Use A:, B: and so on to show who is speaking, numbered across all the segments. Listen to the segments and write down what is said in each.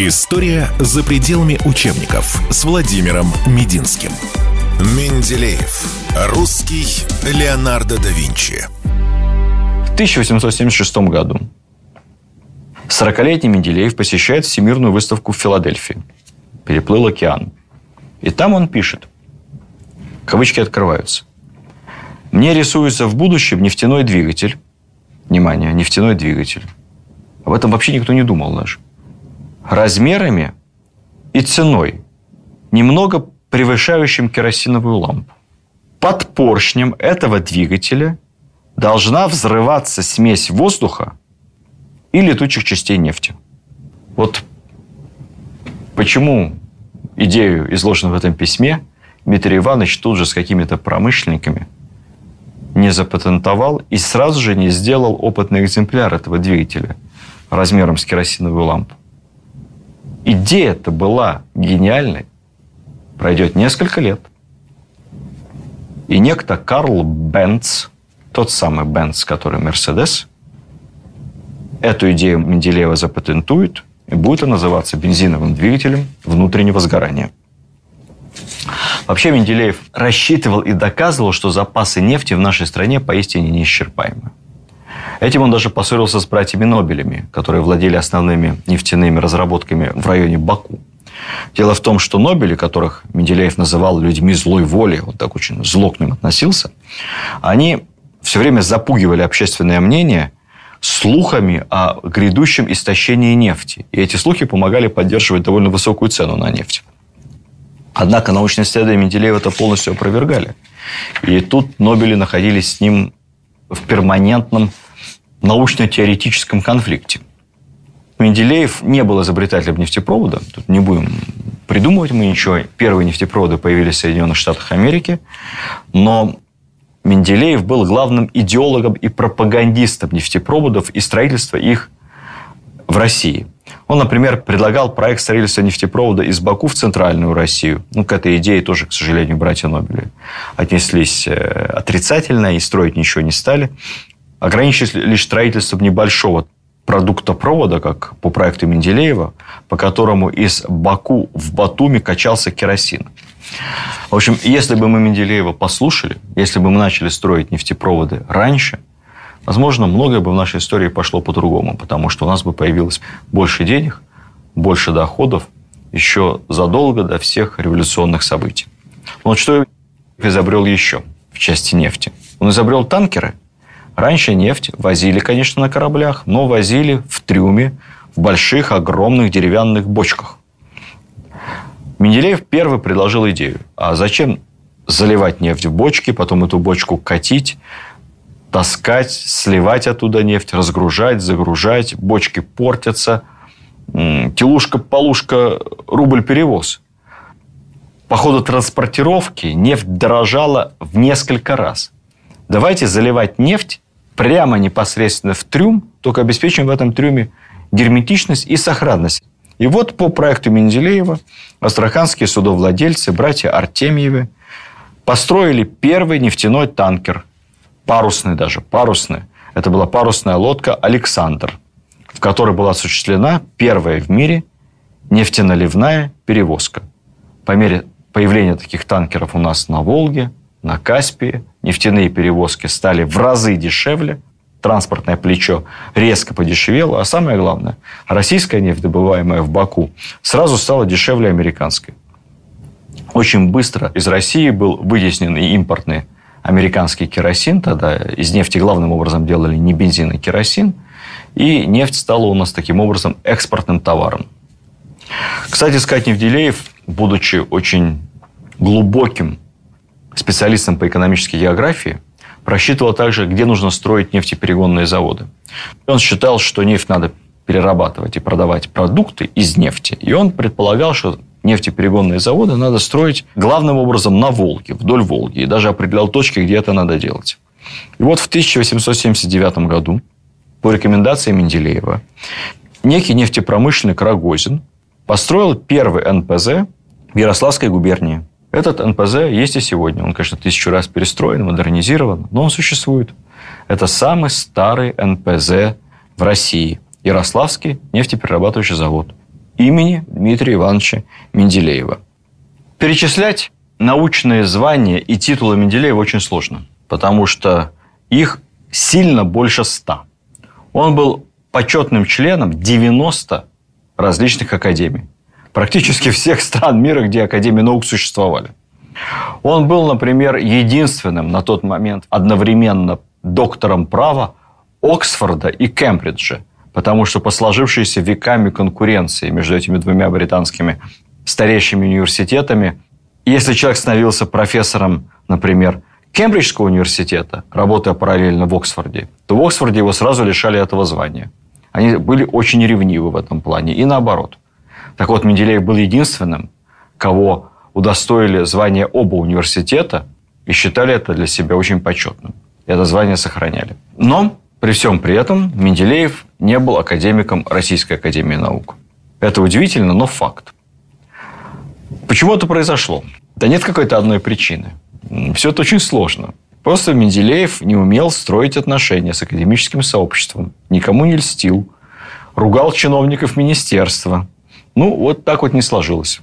A: История за пределами учебников с Владимиром Мединским. Менделеев. Русский Леонардо да Винчи.
B: В 1876 году 40-летний Менделеев посещает Всемирную выставку в Филадельфии. Переплыл океан. И там он пишет. Кавычки открываются. Мне рисуется в будущем нефтяной двигатель. Внимание, нефтяной двигатель. Об этом вообще никто не думал даже размерами и ценой, немного превышающим керосиновую лампу. Под поршнем этого двигателя должна взрываться смесь воздуха и летучих частей нефти. Вот почему идею, изложенную в этом письме, Дмитрий Иванович тут же с какими-то промышленниками не запатентовал и сразу же не сделал опытный экземпляр этого двигателя размером с керосиновую лампу идея-то была гениальной. Пройдет несколько лет. И некто Карл Бенц, тот самый Бенц, который Мерседес, эту идею Менделеева запатентует, и будет она называться бензиновым двигателем внутреннего сгорания. Вообще Менделеев рассчитывал и доказывал, что запасы нефти в нашей стране поистине неисчерпаемы. Этим он даже поссорился с братьями Нобелями, которые владели основными нефтяными разработками в районе Баку. Дело в том, что Нобели, которых Менделеев называл людьми злой воли, он так очень зло к ним относился, они все время запугивали общественное мнение слухами о грядущем истощении нефти. И эти слухи помогали поддерживать довольно высокую цену на нефть. Однако научные исследования Менделеева это полностью опровергали. И тут Нобели находились с ним в перманентном научно-теоретическом конфликте. Менделеев не был изобретателем нефтепровода. Тут не будем придумывать мы ничего. Первые нефтепроводы появились в Соединенных Штатах Америки. Но Менделеев был главным идеологом и пропагандистом нефтепроводов и строительства их в России. Он, например, предлагал проект строительства нефтепровода из Баку в Центральную Россию. Ну, к этой идее тоже, к сожалению, братья Нобели отнеслись э, отрицательно и строить ничего не стали ограничились лишь строительством небольшого продуктопровода, как по проекту Менделеева, по которому из Баку в Батуми качался керосин. В общем, если бы мы Менделеева послушали, если бы мы начали строить нефтепроводы раньше, возможно, многое бы в нашей истории пошло по-другому, потому что у нас бы появилось больше денег, больше доходов еще задолго до всех революционных событий. Вот что изобрел еще в части нефти? Он изобрел танкеры – Раньше нефть возили, конечно, на кораблях, но возили в трюме, в больших, огромных деревянных бочках. Менделеев первый предложил идею. А зачем заливать нефть в бочки, потом эту бочку катить, таскать, сливать оттуда нефть, разгружать, загружать, бочки портятся, телушка-полушка, рубль перевоз. По ходу транспортировки нефть дорожала в несколько раз. Давайте заливать нефть прямо непосредственно в трюм, только обеспечим в этом трюме герметичность и сохранность. И вот по проекту Менделеева астраханские судовладельцы, братья Артемьевы, построили первый нефтяной танкер, парусный даже, парусный. Это была парусная лодка «Александр», в которой была осуществлена первая в мире нефтеналивная перевозка. По мере появления таких танкеров у нас на Волге, на Каспии, нефтяные перевозки стали в разы дешевле, транспортное плечо резко подешевело, а самое главное, российская нефть, добываемая в Баку, сразу стала дешевле американской. Очень быстро из России был вытеснен и импортный американский керосин. Тогда из нефти главным образом делали не бензин, а керосин. И нефть стала у нас таким образом экспортным товаром. Кстати сказать, Невделеев, будучи очень глубоким специалистом по экономической географии, просчитывал также, где нужно строить нефтеперегонные заводы. Он считал, что нефть надо перерабатывать и продавать продукты из нефти. И он предполагал, что нефтеперегонные заводы надо строить главным образом на Волге, вдоль Волги. И даже определял точки, где это надо делать. И вот в 1879 году по рекомендации Менделеева некий нефтепромышленник Рогозин построил первый НПЗ в Ярославской губернии. Этот НПЗ есть и сегодня. Он, конечно, тысячу раз перестроен, модернизирован, но он существует. Это самый старый НПЗ в России. Ярославский нефтеперерабатывающий завод. имени Дмитрия Ивановича Менделеева. Перечислять научные звания и титулы Менделеева очень сложно, потому что их сильно больше ста. Он был почетным членом 90 различных академий. Практически всех стран мира, где Академии наук существовали. Он был, например, единственным на тот момент одновременно доктором права Оксфорда и Кембриджа, потому что по сложившейся веками конкуренции между этими двумя британскими старейшими университетами, если человек становился профессором, например, Кембриджского университета, работая параллельно в Оксфорде, то в Оксфорде его сразу лишали этого звания. Они были очень ревнивы в этом плане. И наоборот. Так вот, Менделеев был единственным, кого удостоили звания оба университета и считали это для себя очень почетным. И это звание сохраняли. Но при всем при этом Менделеев не был академиком Российской Академии Наук. Это удивительно, но факт. Почему это произошло? Да нет какой-то одной причины. Все это очень сложно. Просто Менделеев не умел строить отношения с академическим сообществом, никому не льстил, ругал чиновников министерства. Ну, вот так вот не сложилось.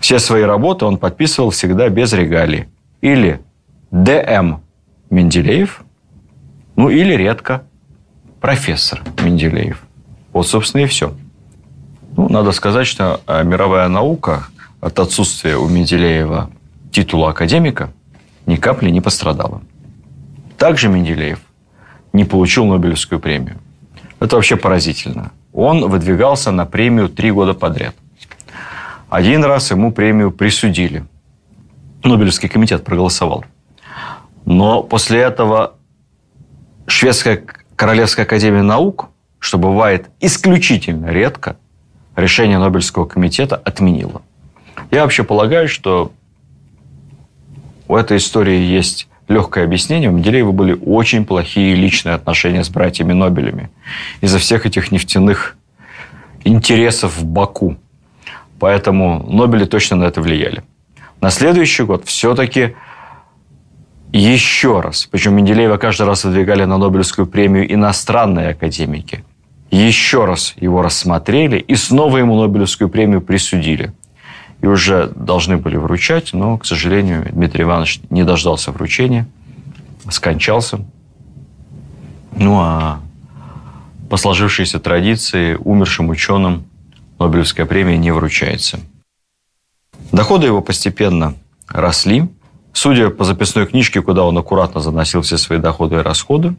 B: Все свои работы он подписывал всегда без регалий. Или Д.М. Менделеев, ну или редко профессор Менделеев. Вот, собственно, и все. Ну, надо сказать, что а, мировая наука от отсутствия у Менделеева титула академика ни капли не пострадала. Также Менделеев не получил Нобелевскую премию. Это вообще поразительно. Он выдвигался на премию три года подряд. Один раз ему премию присудили. Нобелевский комитет проголосовал. Но после этого Шведская Королевская Академия Наук, что бывает исключительно редко, решение Нобелевского комитета отменила. Я вообще полагаю, что у этой истории есть легкое объяснение. У Менделеева были очень плохие личные отношения с братьями Нобелями из-за всех этих нефтяных интересов в Баку. Поэтому Нобели точно на это влияли. На следующий год все-таки еще раз, причем Менделеева каждый раз выдвигали на Нобелевскую премию иностранные академики, еще раз его рассмотрели и снова ему Нобелевскую премию присудили – и уже должны были вручать, но, к сожалению, Дмитрий Иванович не дождался вручения, скончался. Ну а по сложившейся традиции умершим ученым Нобелевская премия не вручается. Доходы его постепенно росли. Судя по записной книжке, куда он аккуратно заносил все свои доходы и расходы,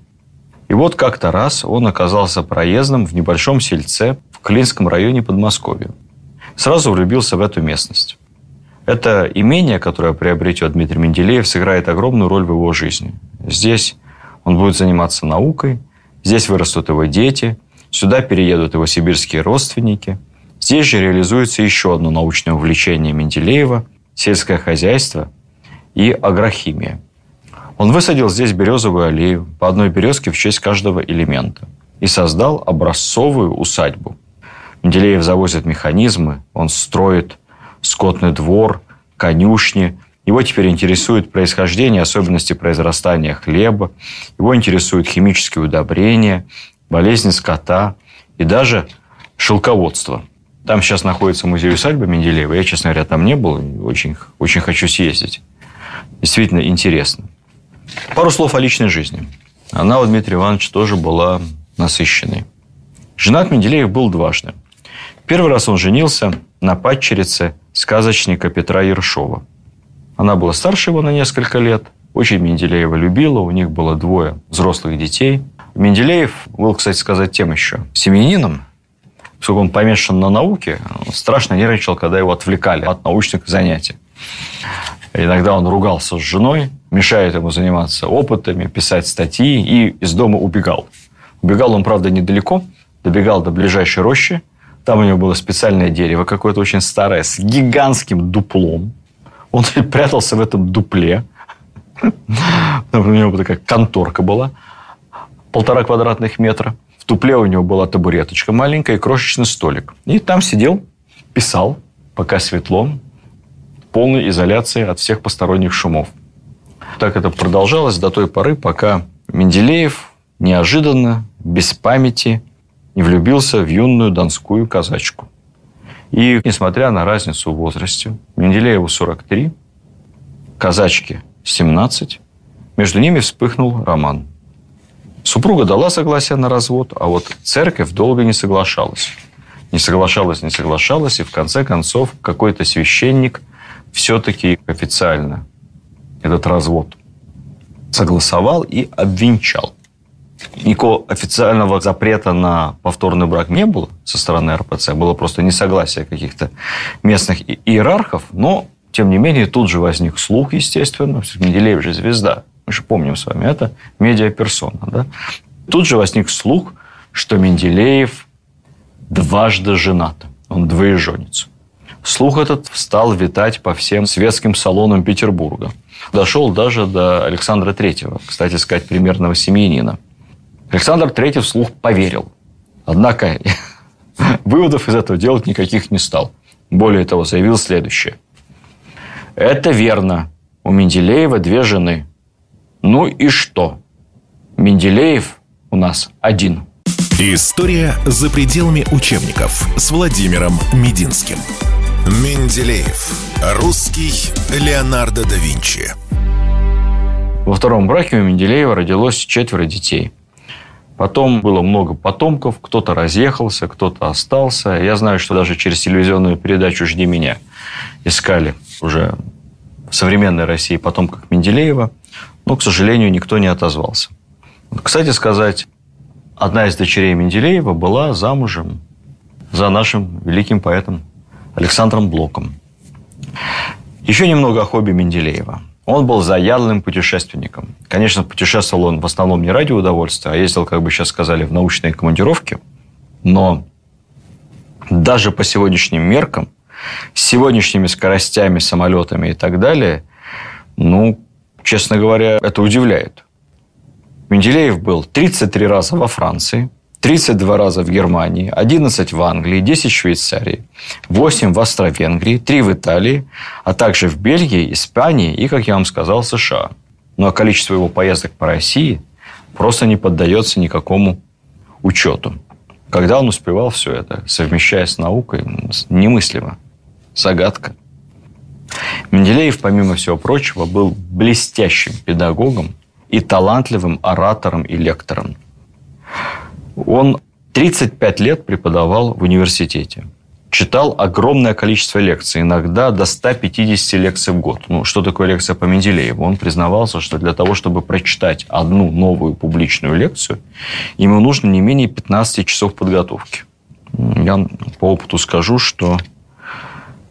B: и вот как-то раз он оказался проездом в небольшом сельце в Клинском районе Подмосковья сразу влюбился в эту местность. Это имение, которое приобретет Дмитрий Менделеев, сыграет огромную роль в его жизни. Здесь он будет заниматься наукой, здесь вырастут его дети, сюда переедут его сибирские родственники. Здесь же реализуется еще одно научное увлечение Менделеева – сельское хозяйство и агрохимия. Он высадил здесь березовую аллею по одной березке в честь каждого элемента и создал образцовую усадьбу – Менделеев завозит механизмы, он строит скотный двор, конюшни. Его теперь интересует происхождение, особенности произрастания хлеба. Его интересуют химические удобрения, болезни скота и даже шелководство. Там сейчас находится музей усадьбы Менделеева. Я, честно говоря, там не был. Очень, очень хочу съездить. Действительно интересно. Пару слов о личной жизни. Она у Дмитрия Ивановича тоже была насыщенной. Женат Менделеев был дважды. Первый раз он женился на падчерице сказочника Петра Ершова. Она была старше его на несколько лет, очень Менделеева любила, у них было двое взрослых детей. Менделеев был, кстати сказать, тем еще семьянином, поскольку он помешан на науке, он страшно нервничал, когда его отвлекали от научных занятий. Иногда он ругался с женой, мешает ему заниматься опытами, писать статьи и из дома убегал. Убегал он, правда, недалеко, добегал до ближайшей рощи, там у него было специальное дерево какое-то очень старое, с гигантским дуплом. Он прятался в этом дупле. У него такая конторка была. Полтора квадратных метра. В дупле у него была табуреточка маленькая и крошечный столик. И там сидел, писал, пока светло, полной изоляции от всех посторонних шумов. Так это продолжалось до той поры, пока Менделеев неожиданно, без памяти, не влюбился в юную донскую казачку. И, несмотря на разницу в возрасте, Менделееву 43, казачке 17, между ними вспыхнул роман. Супруга дала согласие на развод, а вот церковь долго не соглашалась. Не соглашалась, не соглашалась, и в конце концов какой-то священник все-таки официально этот развод согласовал и обвенчал. Никакого официального запрета на повторный брак не было со стороны РПЦ. Было просто несогласие каких-то местных иерархов. Но, тем не менее, тут же возник слух, естественно. Менделеев же звезда. Мы же помним с вами, это медиаперсона. Да? Тут же возник слух, что Менделеев дважды женат. Он двоеженец. Слух этот стал витать по всем светским салонам Петербурга. Дошел даже до Александра Третьего, кстати сказать, примерного семьянина. Александр Третий вслух поверил. Однако выводов из этого делать никаких не стал. Более того, заявил следующее. Это верно. У Менделеева две жены. Ну и что? Менделеев у нас один.
A: История за пределами учебников с Владимиром Мединским. Менделеев. Русский Леонардо да Винчи.
B: Во втором браке у Менделеева родилось четверо детей. Потом было много потомков, кто-то разъехался, кто-то остался. Я знаю, что даже через телевизионную передачу «Жди меня» искали уже в современной России потомков Менделеева, но, к сожалению, никто не отозвался. Кстати сказать, одна из дочерей Менделеева была замужем за нашим великим поэтом Александром Блоком. Еще немного о хобби Менделеева. Он был заядлым путешественником. Конечно, путешествовал он в основном не ради удовольствия, а ездил, как бы сейчас сказали, в научные командировки. Но даже по сегодняшним меркам, с сегодняшними скоростями, самолетами и так далее, ну, честно говоря, это удивляет. Менделеев был 33 раза во Франции, 32 раза в Германии, 11 в Англии, 10 в Швейцарии, 8 в Австро-Венгрии, 3 в Италии, а также в Бельгии, Испании и, как я вам сказал, США. Ну а количество его поездок по России просто не поддается никакому учету. Когда он успевал все это, совмещая с наукой, немыслимо. Загадка. Менделеев, помимо всего прочего, был блестящим педагогом и талантливым оратором и лектором. Он 35 лет преподавал в университете. Читал огромное количество лекций, иногда до 150 лекций в год. Ну, что такое лекция по Менделееву? Он признавался, что для того, чтобы прочитать одну новую публичную лекцию, ему нужно не менее 15 часов подготовки. Я по опыту скажу, что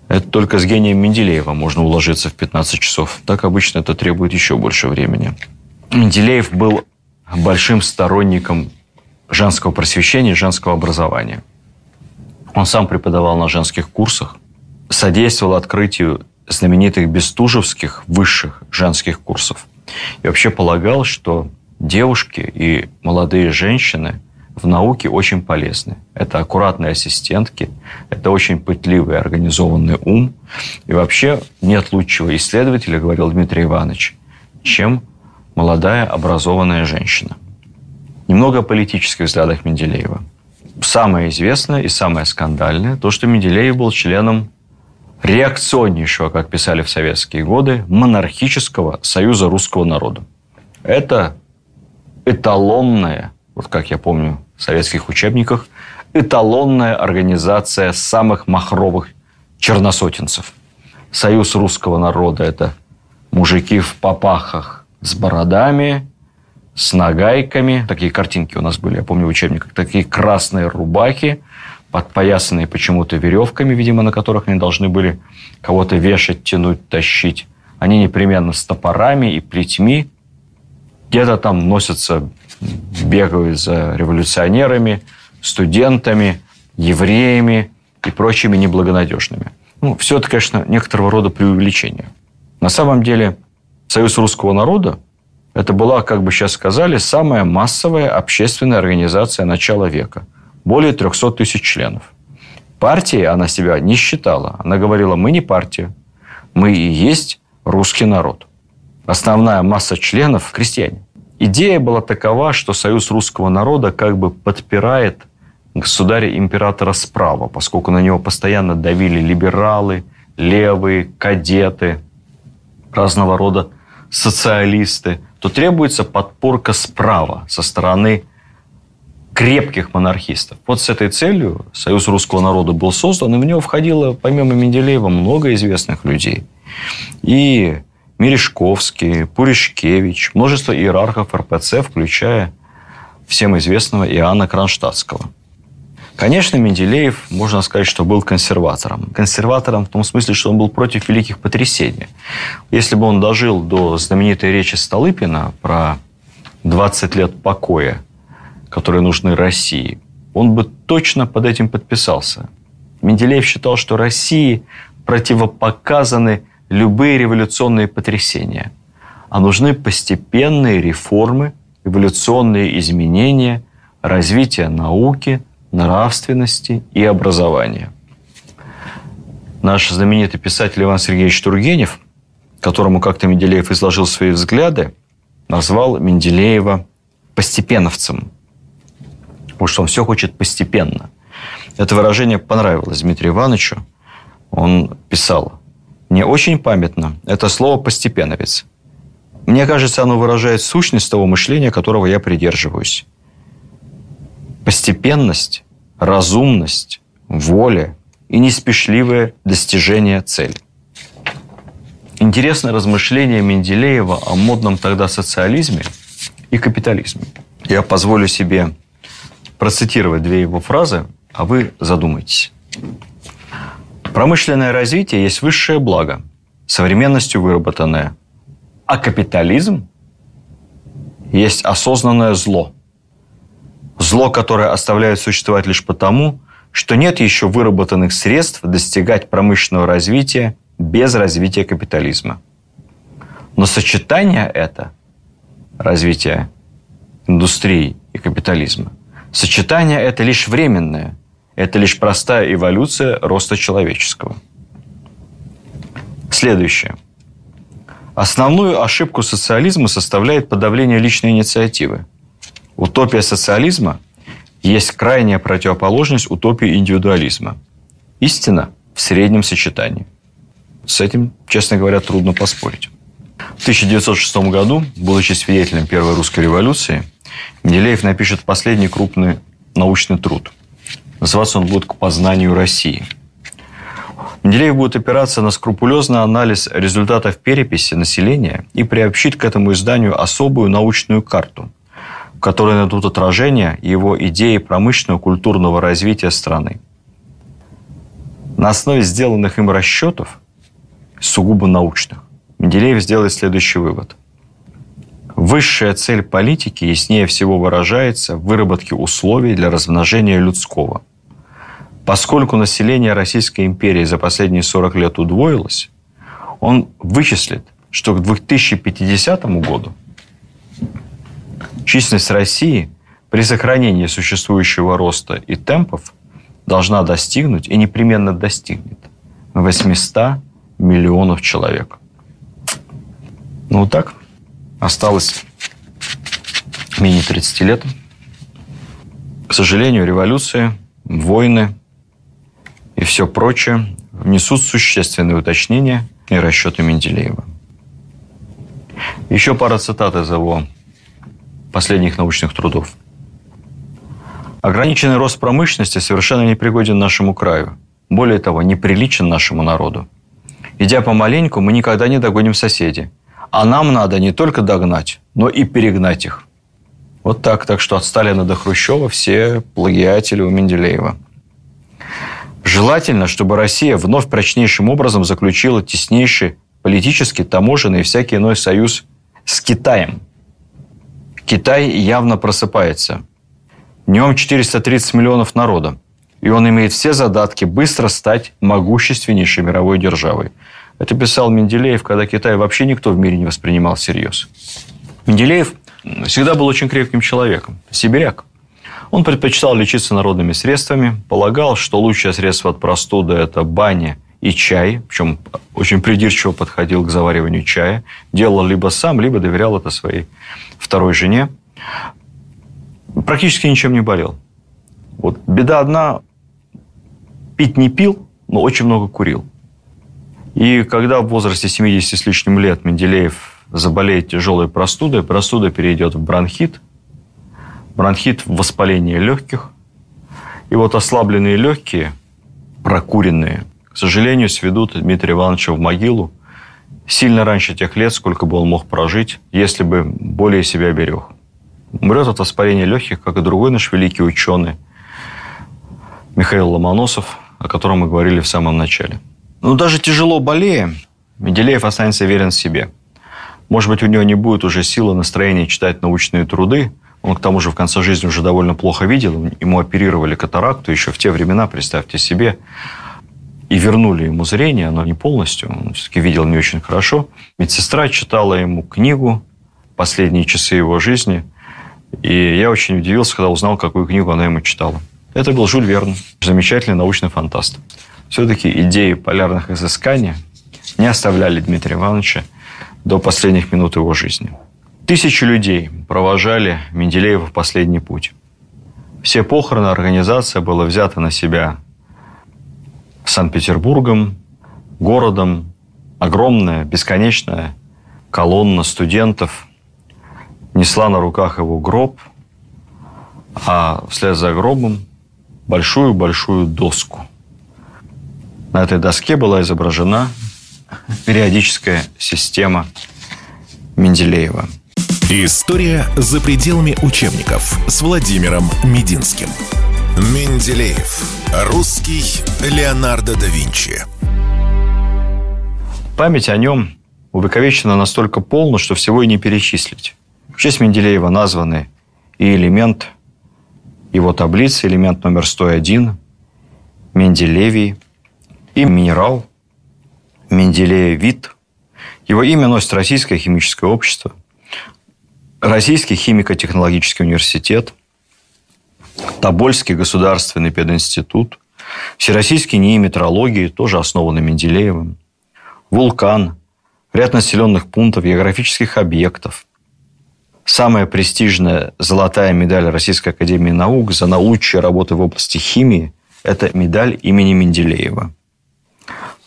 B: это только с гением Менделеева можно уложиться в 15 часов. Так обычно это требует еще больше времени. Менделеев был большим сторонником женского просвещения, женского образования. Он сам преподавал на женских курсах, содействовал открытию знаменитых бестужевских высших женских курсов. И вообще полагал, что девушки и молодые женщины в науке очень полезны. Это аккуратные ассистентки, это очень пытливый, организованный ум. И вообще нет лучшего исследователя, говорил Дмитрий Иванович, чем молодая образованная женщина. Немного о политических взглядах Менделеева. Самое известное и самое скандальное – то, что Менделеев был членом реакционнейшего, как писали в советские годы, монархического союза русского народа. Это эталонная, вот как я помню в советских учебниках, эталонная организация самых махровых черносотенцев. Союз русского народа – это мужики в попахах с бородами, с нагайками. Такие картинки у нас были, я помню в учебниках. Такие красные рубахи, подпоясанные почему-то веревками, видимо, на которых они должны были кого-то вешать, тянуть, тащить. Они непременно с топорами и плетьми. Где-то там носятся, бегают за революционерами, студентами, евреями и прочими неблагонадежными. Ну, все это, конечно, некоторого рода преувеличение. На самом деле, Союз русского народа это была, как бы сейчас сказали, самая массовая общественная организация начала века. Более 300 тысяч членов. Партией она себя не считала. Она говорила, мы не партия, мы и есть русский народ. Основная масса членов – крестьяне. Идея была такова, что Союз русского народа как бы подпирает государя-императора справа, поскольку на него постоянно давили либералы, левые, кадеты, разного рода социалисты, то требуется подпорка справа, со стороны крепких монархистов. Вот с этой целью Союз русского народа был создан, и в него входило, помимо Менделеева, много известных людей. И Мережковский, Пуришкевич, множество иерархов РПЦ, включая всем известного Иоанна Кронштадтского. Конечно, Менделеев, можно сказать, что был консерватором. Консерватором в том смысле, что он был против великих потрясений. Если бы он дожил до знаменитой речи Столыпина про 20 лет покоя, которые нужны России, он бы точно под этим подписался. Менделеев считал, что России противопоказаны любые революционные потрясения, а нужны постепенные реформы, эволюционные изменения, развитие науки, нравственности и образования. Наш знаменитый писатель Иван Сергеевич Тургенев, которому как-то Менделеев изложил свои взгляды, назвал Менделеева постепеновцем, потому что он все хочет постепенно. Это выражение понравилось Дмитрию Ивановичу. Он писал, «Мне очень памятно это слово «постепеновец». Мне кажется, оно выражает сущность того мышления, которого я придерживаюсь. Постепенность разумность, воля и неспешливое достижение цели. Интересное размышление Менделеева о модном тогда социализме и капитализме. Я позволю себе процитировать две его фразы, а вы задумайтесь. Промышленное развитие есть высшее благо, современностью выработанное, а капитализм есть осознанное зло – Зло, которое оставляет существовать лишь потому, что нет еще выработанных средств достигать промышленного развития без развития капитализма. Но сочетание это, развитие индустрии и капитализма, сочетание это лишь временное, это лишь простая эволюция роста человеческого. Следующее. Основную ошибку социализма составляет подавление личной инициативы – Утопия социализма есть крайняя противоположность утопии индивидуализма. Истина в среднем сочетании. С этим, честно говоря, трудно поспорить. В 1906 году, будучи свидетелем Первой русской революции, Менделеев напишет последний крупный научный труд. Называться он будет «К познанию России». Менделеев будет опираться на скрупулезный анализ результатов переписи населения и приобщит к этому изданию особую научную карту, которые найдут отражение его идеи промышленного культурного развития страны. На основе сделанных им расчетов, сугубо научных, Менделеев сделает следующий вывод. Высшая цель политики яснее всего выражается в выработке условий для размножения людского. Поскольку население Российской империи за последние 40 лет удвоилось, он вычислит, что к 2050 году Численность России при сохранении существующего роста и темпов должна достигнуть и непременно достигнет 800 миллионов человек. Ну вот так. Осталось менее 30 лет. К сожалению, революции, войны и все прочее внесут существенные уточнения и расчеты Менделеева. Еще пара цитат из его последних научных трудов. Ограниченный рост промышленности совершенно непригоден нашему краю. Более того, неприличен нашему народу. Идя помаленьку, мы никогда не догоним соседей. А нам надо не только догнать, но и перегнать их. Вот так. Так что от Сталина до Хрущева все плагиатели у Менделеева. Желательно, чтобы Россия вновь прочнейшим образом заключила теснейший политический, таможенный и всякий иной союз с Китаем – Китай явно просыпается. В нем 430 миллионов народа. И он имеет все задатки быстро стать могущественнейшей мировой державой. Это писал Менделеев, когда Китай вообще никто в мире не воспринимал всерьез. Менделеев всегда был очень крепким человеком, сибиряк. Он предпочитал лечиться народными средствами, полагал, что лучшее средство от простуды – это баня и чай, причем очень придирчиво подходил к завариванию чая, делал либо сам, либо доверял это своей второй жене. Практически ничем не болел. Вот беда одна, пить не пил, но очень много курил. И когда в возрасте 70 с лишним лет Менделеев заболеет тяжелой простудой, простуда перейдет в бронхит, бронхит воспаление легких, и вот ослабленные легкие, прокуренные, к сожалению, сведут Дмитрия Ивановича в могилу сильно раньше тех лет, сколько бы он мог прожить, если бы более себя берег. Умрет от воспаления легких, как и другой наш великий ученый Михаил Ломоносов, о котором мы говорили в самом начале. Но даже тяжело болея, Менделеев останется верен себе. Может быть, у него не будет уже силы настроения читать научные труды, он, к тому же, в конце жизни уже довольно плохо видел. Ему оперировали катаракту еще в те времена, представьте себе. И вернули ему зрение, но не полностью. Он все-таки видел не очень хорошо. Медсестра читала ему книгу «Последние часы его жизни». И я очень удивился, когда узнал, какую книгу она ему читала. Это был Жюль Верн, замечательный научный фантаст. Все-таки идеи полярных изысканий не оставляли Дмитрия Ивановича до последних минут его жизни. Тысячи людей провожали Менделеева в последний путь. Все похороны организация была взята на себя Санкт-Петербургом, городом. Огромная, бесконечная колонна студентов несла на руках его гроб, а вслед за гробом большую-большую доску. На этой доске была изображена периодическая система Менделеева –
A: История за пределами учебников с Владимиром Мединским. Менделеев. Русский Леонардо да Винчи.
B: Память о нем увековечена настолько полно, что всего и не перечислить. В честь Менделеева названы и элемент его таблицы, элемент номер 101, Менделевий, и минерал, Менделеевит. Его имя носит Российское химическое общество – Российский химико-технологический университет, Тобольский государственный пединститут, Всероссийский НИИ метрологии, тоже основанный Менделеевым, Вулкан, ряд населенных пунктов, географических объектов. Самая престижная золотая медаль Российской Академии Наук за научные работы в области химии – это медаль имени Менделеева.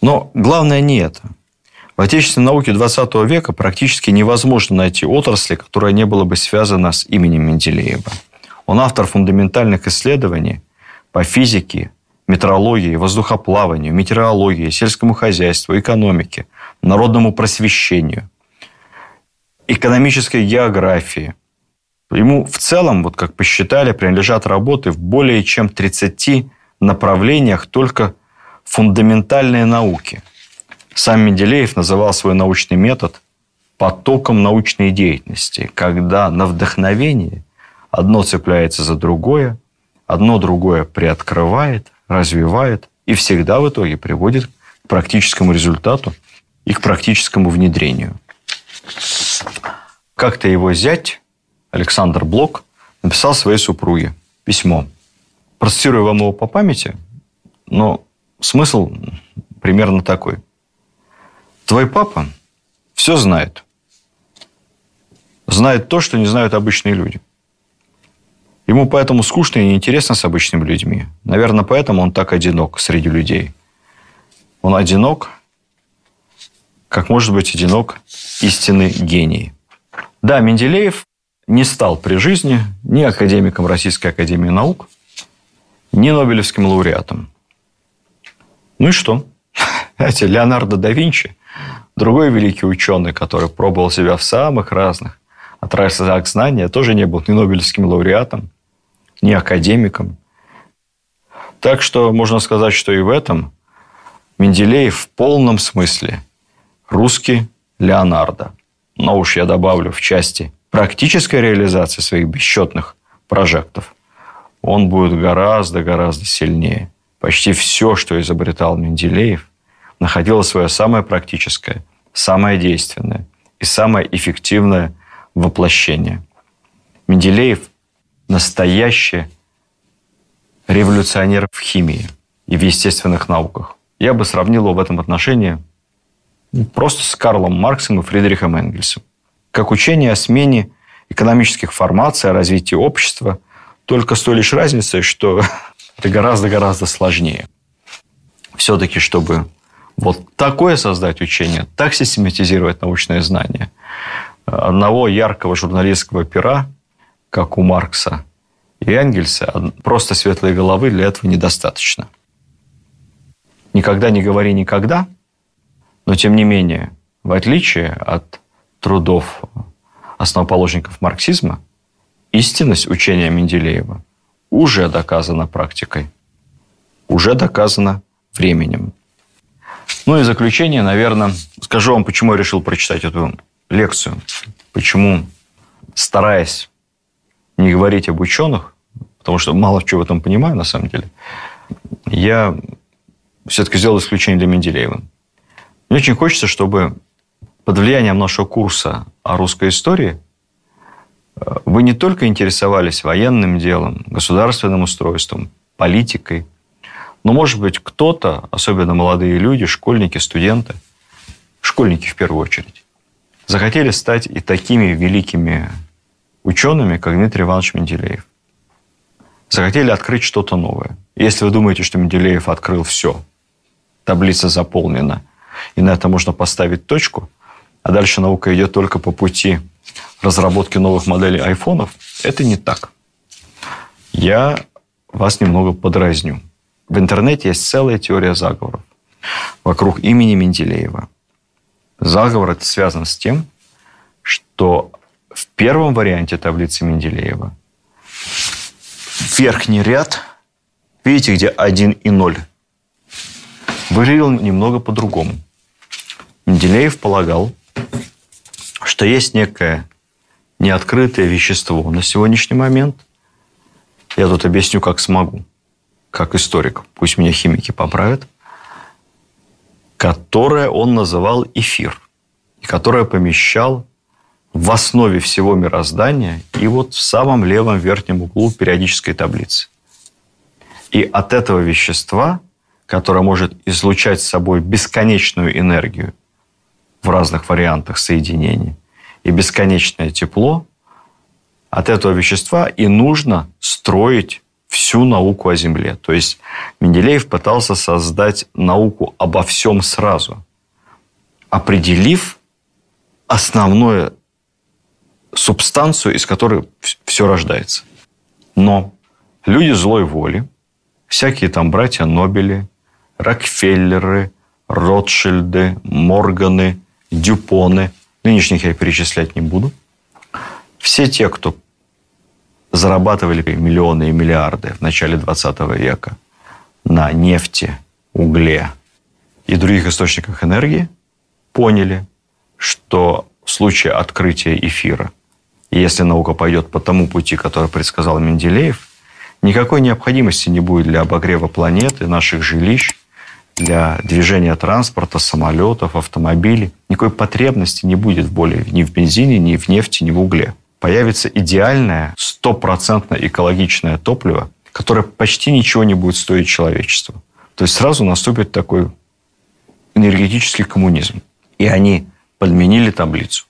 B: Но главное не это – в отечественной науке 20 века практически невозможно найти отрасли, которая не была бы связана с именем Менделеева. Он автор фундаментальных исследований по физике, метеорологии, воздухоплаванию, метеорологии, сельскому хозяйству, экономике, народному просвещению, экономической географии. Ему в целом, вот как посчитали, принадлежат работы в более чем 30 направлениях только фундаментальные науки – сам Менделеев называл свой научный метод потоком научной деятельности, когда на вдохновение одно цепляется за другое, одно другое приоткрывает, развивает и всегда в итоге приводит к практическому результату и к практическому внедрению. Как-то его зять Александр Блок написал своей супруге письмо. Процитирую вам его по памяти, но смысл примерно такой – Твой папа все знает. Знает то, что не знают обычные люди. Ему поэтому скучно и неинтересно с обычными людьми. Наверное, поэтому он так одинок среди людей. Он одинок, как может быть одинок истинный гений. Да, Менделеев не стал при жизни ни академиком Российской Академии Наук, ни Нобелевским лауреатом. Ну и что? Знаете, Леонардо да Винчи Другой великий ученый, который пробовал себя в самых разных отраслях знания, тоже не был ни Нобелевским лауреатом, ни академиком. Так что можно сказать, что и в этом Менделеев в полном смысле русский Леонардо. Но уж я добавлю в части практической реализации своих бесчетных прожектов, он будет гораздо-гораздо сильнее. Почти все, что изобретал Менделеев, находило свое самое практическое, самое действенное и самое эффективное воплощение. Менделеев – настоящий революционер в химии и в естественных науках. Я бы сравнил его в этом отношении просто с Карлом Марксом и Фридрихом Энгельсом. Как учение о смене экономических формаций, о развитии общества, Только с той лишь разницей, что это гораздо-гораздо сложнее. Все-таки, чтобы вот такое создать учение, так систематизировать научные знания, одного яркого журналистского пера, как у Маркса и Энгельса, просто светлой головы для этого недостаточно. Никогда не говори никогда, но тем не менее, в отличие от трудов основоположников марксизма, истинность учения Менделеева уже доказана практикой, уже доказана временем. Ну и заключение, наверное, скажу вам, почему я решил прочитать эту лекцию, почему, стараясь не говорить об ученых, потому что мало чего в этом понимаю на самом деле, я все-таки сделал исключение для Менделеева. Мне очень хочется, чтобы под влиянием нашего курса о русской истории э, вы не только интересовались военным делом, государственным устройством, политикой, но, может быть, кто-то, особенно молодые люди, школьники, студенты, школьники в первую очередь, захотели стать и такими великими учеными, как Дмитрий Иванович Менделеев. Захотели открыть что-то новое. Если вы думаете, что Менделеев открыл все, таблица заполнена, и на это можно поставить точку – а дальше наука идет только по пути разработки новых моделей айфонов, это не так. Я вас немного подразню. В интернете есть целая теория заговоров вокруг имени Менделеева. Заговор это связан с тем, что в первом варианте таблицы Менделеева верхний ряд, видите, где 1 и 0, выглядел немного по-другому. Менделеев полагал, что есть некое неоткрытое вещество на сегодняшний момент. Я тут объясню, как смогу, как историк. Пусть меня химики поправят. Которое он называл эфир. И которое помещал в основе всего мироздания и вот в самом левом верхнем углу периодической таблицы. И от этого вещества, которое может излучать с собой бесконечную энергию в разных вариантах соединений, и бесконечное тепло, от этого вещества и нужно строить всю науку о Земле. То есть Менделеев пытался создать науку обо всем сразу, определив основную субстанцию, из которой все рождается. Но люди злой воли, всякие там братья Нобели, Рокфеллеры, Ротшильды, Морганы, Дюпоны – Нынешних я перечислять не буду. Все те, кто зарабатывали миллионы и миллиарды в начале 20 века на нефти, угле и других источниках энергии, поняли, что в случае открытия эфира, если наука пойдет по тому пути, который предсказал Менделеев, никакой необходимости не будет для обогрева планеты, наших жилищ, для движения транспорта, самолетов, автомобилей. Никакой потребности не будет более ни в бензине, ни в нефти, ни в угле. Появится идеальное, стопроцентно экологичное топливо, которое почти ничего не будет стоить человечеству. То есть сразу наступит такой энергетический коммунизм. И они подменили таблицу.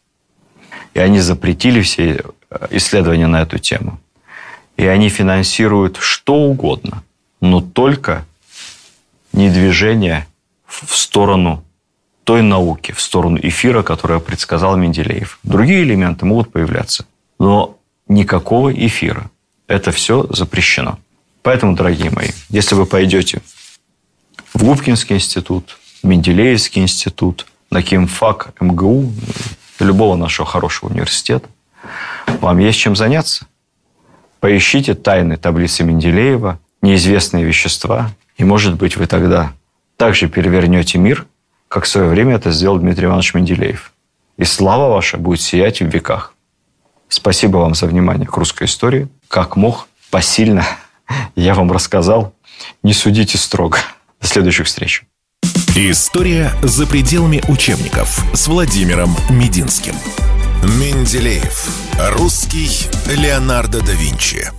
B: И они запретили все э, исследования на эту тему. И они финансируют что угодно, но только не движение в сторону той науки, в сторону эфира, которое предсказал Менделеев. Другие элементы могут появляться, но никакого эфира. Это все запрещено. Поэтому, дорогие мои, если вы пойдете в Губкинский институт, Менделеевский институт, на Кимфак, МГУ, любого нашего хорошего университета, вам есть чем заняться. Поищите тайны таблицы Менделеева, неизвестные вещества, и, может быть, вы тогда также перевернете мир, как в свое время это сделал Дмитрий Иванович Менделеев. И слава ваша будет сиять в веках. Спасибо вам за внимание к русской истории. Как мог, посильно я вам рассказал. Не судите строго. До следующих встреч.
A: История за пределами учебников с Владимиром Мединским. Менделеев. Русский Леонардо да Винчи.